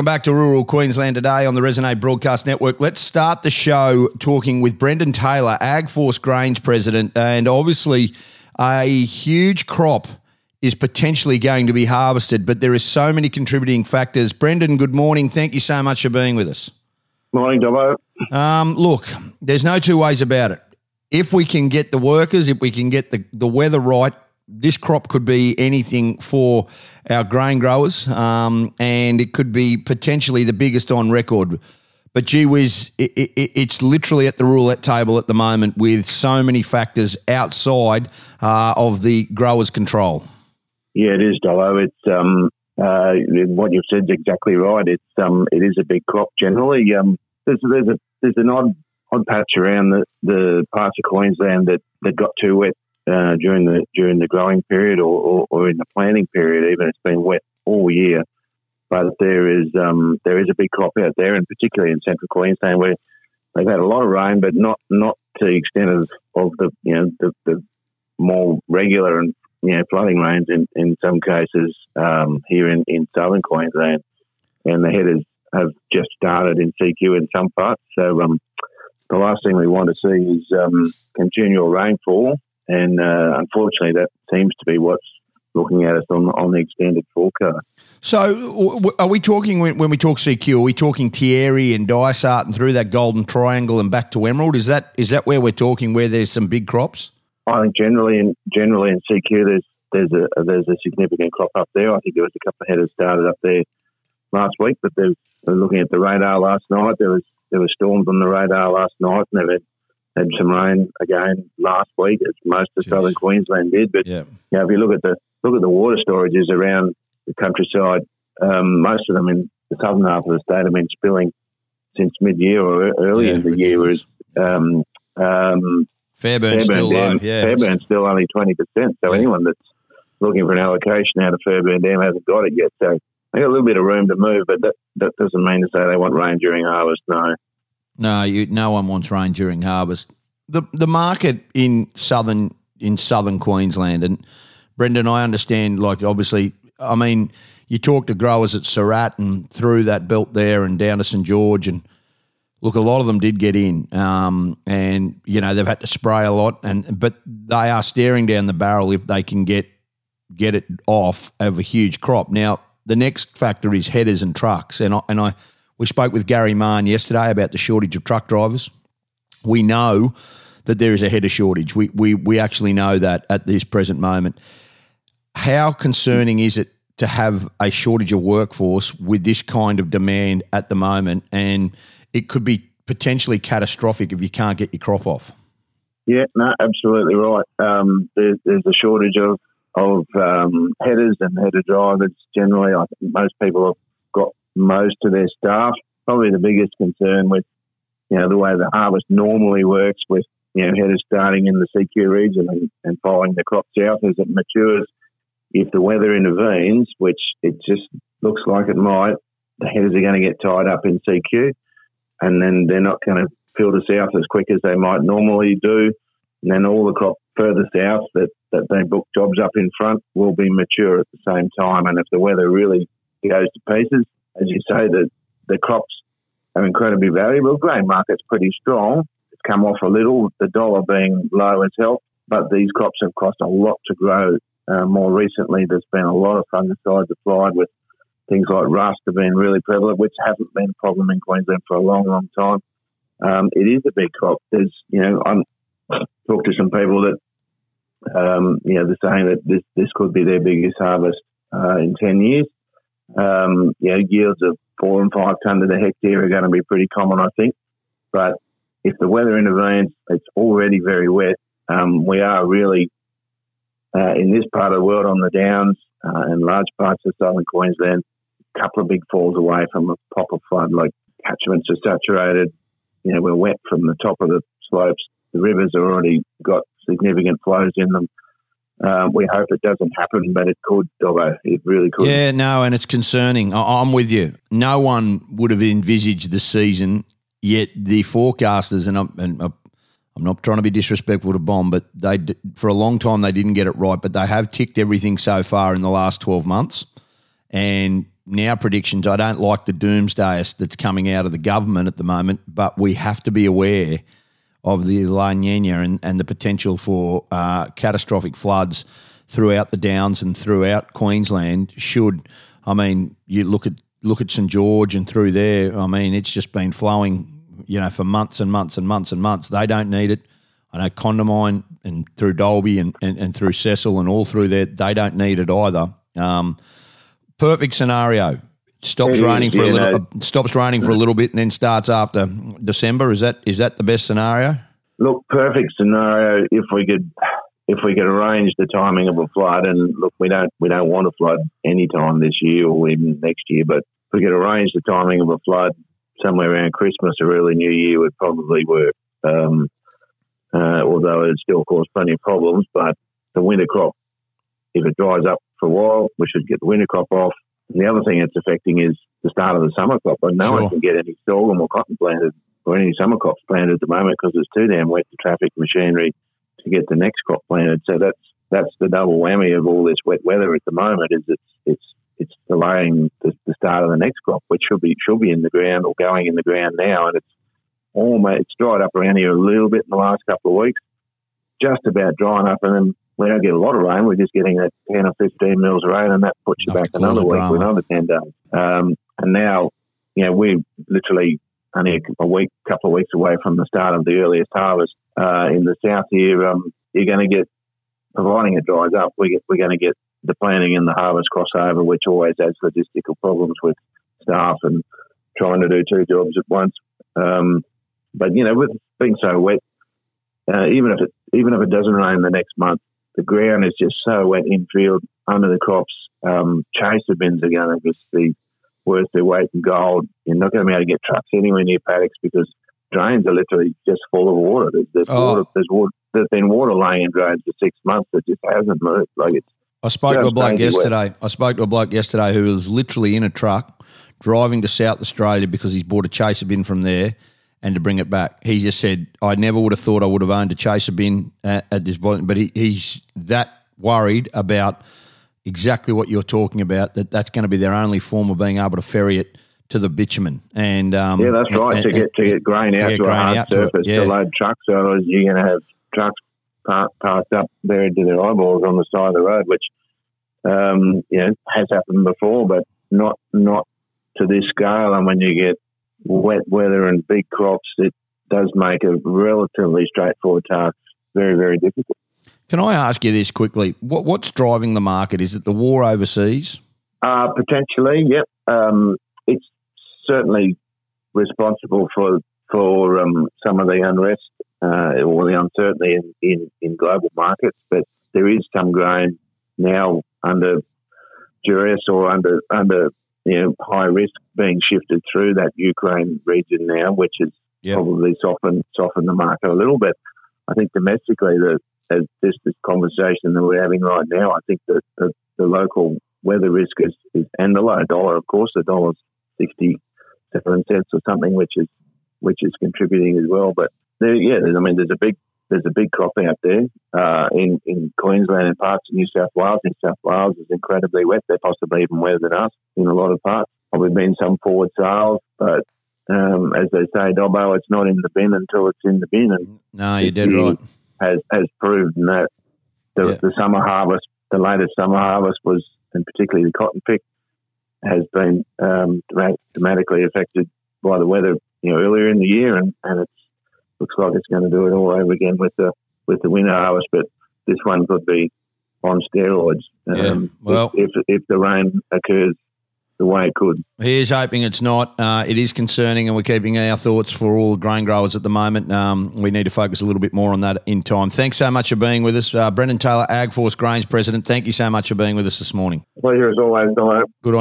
Welcome back to rural Queensland today on the Resonate Broadcast Network. Let's start the show talking with Brendan Taylor, AgForce Grains president, and obviously a huge crop is potentially going to be harvested, but there are so many contributing factors. Brendan, good morning. Thank you so much for being with us. Morning, Dobbo. Um, look, there's no two ways about it. If we can get the workers, if we can get the, the weather right, this crop could be anything for our grain growers, um, and it could be potentially the biggest on record. But gee whiz, it, it, it's literally at the roulette table at the moment with so many factors outside uh, of the growers' control. Yeah, it is, Dobbo. It's um, uh, what you've said is exactly right. It's um, it is a big crop generally. Um, there's there's a there's an odd odd patch around the, the parts of Queensland that, that got too wet uh, during the during the growing period or, or, or, in the planting period. Even it's been wet all year, but there is um, there is a big crop out there, and particularly in central Queensland where they've had a lot of rain, but not not to the extent of, of the you know the, the more regular and you know flooding rains in, in some cases um, here in, in southern Queensland, and the headers have just started in CQ in some parts. So um, the last thing we want to see is um, continual rainfall and uh, unfortunately, that seems to be what's looking at us on, on the extended forecast. So, are we talking when, when we talk CQ? Are we talking Tieri and Dysart and through that Golden Triangle and back to Emerald? Is that is that where we're talking? Where there's some big crops? I think generally in generally in CQ, there's there's a there's a significant crop up there. I think there was a couple of headers started up there last week, but there's looking at the radar last night. There was there were storms on the radar last night, and they've had had some rain again last week, as most of Jeez. southern Queensland did. But yeah. you know, if you look at the look at the water storages around the countryside, um, most of them in the southern half of the state have been spilling since mid-year or early yeah, in the year. Whereas um, um, Fairbairn, still Dam, low. Yeah, Fairbairn still only twenty percent. So yeah. anyone that's looking for an allocation out of Fairbairn Dam hasn't got it yet. So they got a little bit of room to move, but that, that doesn't mean to say they want rain during harvest. No. No, you, no one wants rain during harvest. The the market in southern in southern Queensland and Brendan, I understand. Like obviously, I mean, you talk to growers at Surat and through that belt there and down to St George and look, a lot of them did get in, um, and you know they've had to spray a lot, and but they are staring down the barrel if they can get get it off of a huge crop. Now the next factor is headers and trucks, and I, and I we spoke with Gary Mahon yesterday about the shortage of truck drivers. We know that there is a header shortage. We, we, we actually know that at this present moment. How concerning is it to have a shortage of workforce with this kind of demand at the moment? And it could be potentially catastrophic if you can't get your crop off. Yeah, no, absolutely right. Um, there's, a shortage of of um, headers and header drivers. Generally, I think most people most of their staff. Probably the biggest concern with, you know, the way the harvest normally works with, you know, headers starting in the CQ region and, and following the crop south as it matures. If the weather intervenes, which it just looks like it might, the headers are going to get tied up in CQ and then they're not going to filter south as quick as they might normally do. And then all the crop further south that, that they book jobs up in front will be mature at the same time. And if the weather really goes to pieces, as you say, the, the crops are incredibly valuable. Grain market's pretty strong. It's come off a little, the dollar being low has helped, but these crops have cost a lot to grow. Uh, more recently, there's been a lot of fungicides applied with things like rust have been really prevalent, which hasn't been a problem in Queensland for a long, long time. Um, it is a big crop. There's, you know, I'm talked to some people that, um, you know, they're saying that this this could be their biggest harvest uh, in ten years. Um, you know, yields of four and five tonne to the hectare are going to be pretty common, I think. But if the weather intervenes, it's already very wet. Um, we are really uh, in this part of the world on the downs uh, and large parts of southern Queensland, a couple of big falls away from a proper flood. Like catchments are saturated. You know, we're wet from the top of the slopes. The rivers have already got significant flows in them. Um, we hope it doesn't happen, but it could, Dobbo. It really could. Yeah, no, and it's concerning. I- I'm with you. No one would have envisaged the season, yet the forecasters, and I'm, and I'm not trying to be disrespectful to BOM, but they for a long time they didn't get it right, but they have ticked everything so far in the last 12 months. And now predictions. I don't like the doomsday that's coming out of the government at the moment, but we have to be aware of the La Nina and, and the potential for uh, catastrophic floods throughout the Downs and throughout Queensland. Should I mean you look at look at St George and through there? I mean it's just been flowing, you know, for months and months and months and months. They don't need it. I know Condamine and through Dalby and, and, and through Cecil and all through there, they don't need it either. Um, perfect scenario. Stops it raining is, for a little. Know, uh, stops raining for a little bit and then starts after December. Is that is that the best scenario? Look, perfect scenario if we could if we could arrange the timing of a flood. And look, we don't we don't want a flood any time this year or even next year, but if we could arrange the timing of a flood somewhere around Christmas or early New Year would probably work. Um, uh, although it would still cause plenty of problems. But the winter crop, if it dries up for a while, we should get the winter crop off. And the other thing it's affecting is the start of the summer crop. But no sure. one can get any sorghum or cotton planted or any summer crops planted at the moment because it's too damn wet to traffic machinery to get the next crop planted. So that's that's the double whammy of all this wet weather at the moment. Is it's it's it's delaying the, the start of the next crop, which should be should be in the ground or going in the ground now, and it's almost it's dried up around here a little bit in the last couple of weeks, just about drying up, and then we don't get a lot of rain. We're just getting that ten or fifteen mils of rain, and that puts you back another week with another ten days. Um, and now, you know, we're literally only a week, couple of weeks away from the start of the earliest harvest uh, in the south here. Um, you're going to get, providing it dries up, we get, we're going to get the planting and the harvest crossover, which always adds logistical problems with staff and trying to do two jobs at once. Um, but you know, with being so wet, uh, even if it even if it doesn't rain the next month, the ground is just so wet infield under the crops. Um, chaser bins are going to just be worth their weight in gold. You're not going to be able to get trucks anywhere near paddocks because drains are literally just full of water. There's, there's oh. water. There's water. There's been water laying in drains for six months that just hasn't moved. Like it's. I spoke to a bloke yesterday. Wet. I spoke to a bloke yesterday who was literally in a truck driving to South Australia because he's bought a chaser bin from there and to bring it back. He just said, I never would have thought I would have owned a chaser bin at, at this point, but he, he's that worried about exactly what you're talking about, that that's going to be their only form of being able to ferry it to the bitumen. And um, Yeah, that's right, and, to get to get grain out to, to a hard surface to, yeah. to, load trucks. Otherwise, you're going to have trucks parked, parked up buried to their eyeballs on the side of the road, which um, you know, has happened before, but not not to this scale. And when you get wet weather and big crops, it does make a relatively straightforward task very, very difficult. Can I ask you this quickly? What, what's driving the market? Is it the war overseas? Uh, potentially, yep. Um, it's certainly responsible for for um, some of the unrest uh, or the uncertainty in, in, in, global markets. But there is some grain now under duress or under under you know, high risk being shifted through that Ukraine region now, which has yep. probably softened softened the market a little bit. I think domestically, the as this, this conversation that we're having right now, I think that the, the local weather risk is, is and the low dollar, of course, the dollar's sixty seven cents or something, which is which is contributing as well. But there, yeah, I mean, there's a big there's a big crop out there uh, in in Queensland and parts of New South Wales. New South Wales is incredibly wet. They're possibly even wetter than us in a lot of parts. Probably been some forward sales, but um, as they say, Dobbo, it's not in the bin until it's in the bin. And no, you did right. Has has proven that the, yeah. the summer harvest, the latest summer harvest was, and particularly the cotton pick, has been um, dramatically affected by the weather. You know, earlier in the year, and, and it's looks like it's going to do it all over again with the with the winter harvest. But this one could be on steroids. Yeah. Um, well, if, if, if the rain occurs the way it could. Here's hoping it's not. Uh, it is concerning, and we're keeping our thoughts for all grain growers at the moment. Um, we need to focus a little bit more on that in time. Thanks so much for being with us, uh, Brendan Taylor, AgForce Grains President. Thank you so much for being with us this morning. Pleasure as always, Good